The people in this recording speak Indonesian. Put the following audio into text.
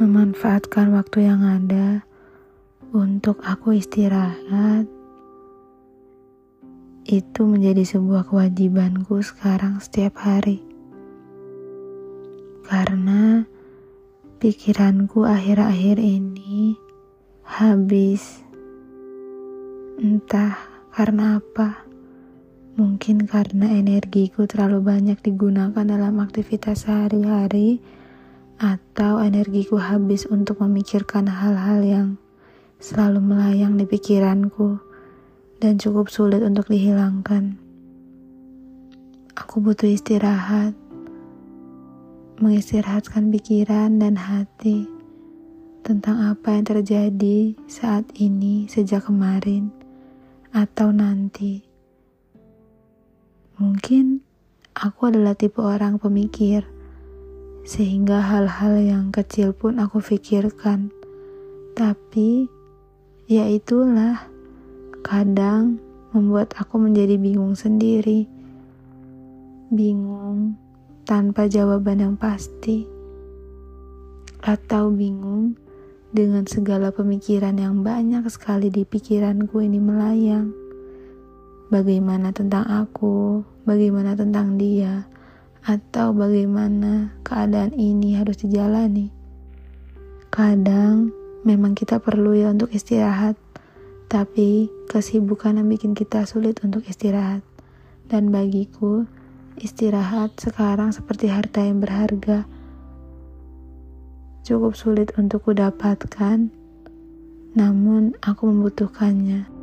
memanfaatkan waktu yang ada untuk aku istirahat itu menjadi sebuah kewajibanku sekarang setiap hari. Karena pikiranku akhir-akhir ini habis. Entah karena apa. Mungkin karena energiku terlalu banyak digunakan dalam aktivitas sehari-hari atau energiku habis untuk memikirkan hal-hal yang selalu melayang di pikiranku dan cukup sulit untuk dihilangkan. Aku butuh istirahat, mengistirahatkan pikiran dan hati tentang apa yang terjadi saat ini sejak kemarin atau nanti. Mungkin aku adalah tipe orang pemikir sehingga hal-hal yang kecil pun aku pikirkan. Tapi, ya itulah, kadang membuat aku menjadi bingung sendiri. Bingung tanpa jawaban yang pasti. Atau bingung dengan segala pemikiran yang banyak sekali di pikiranku ini melayang. Bagaimana tentang aku, bagaimana tentang dia, atau bagaimana keadaan ini harus dijalani. Kadang memang kita perlu ya untuk istirahat, tapi kesibukan yang bikin kita sulit untuk istirahat. Dan bagiku, istirahat sekarang seperti harta yang berharga. Cukup sulit untuk kudapatkan, namun aku membutuhkannya.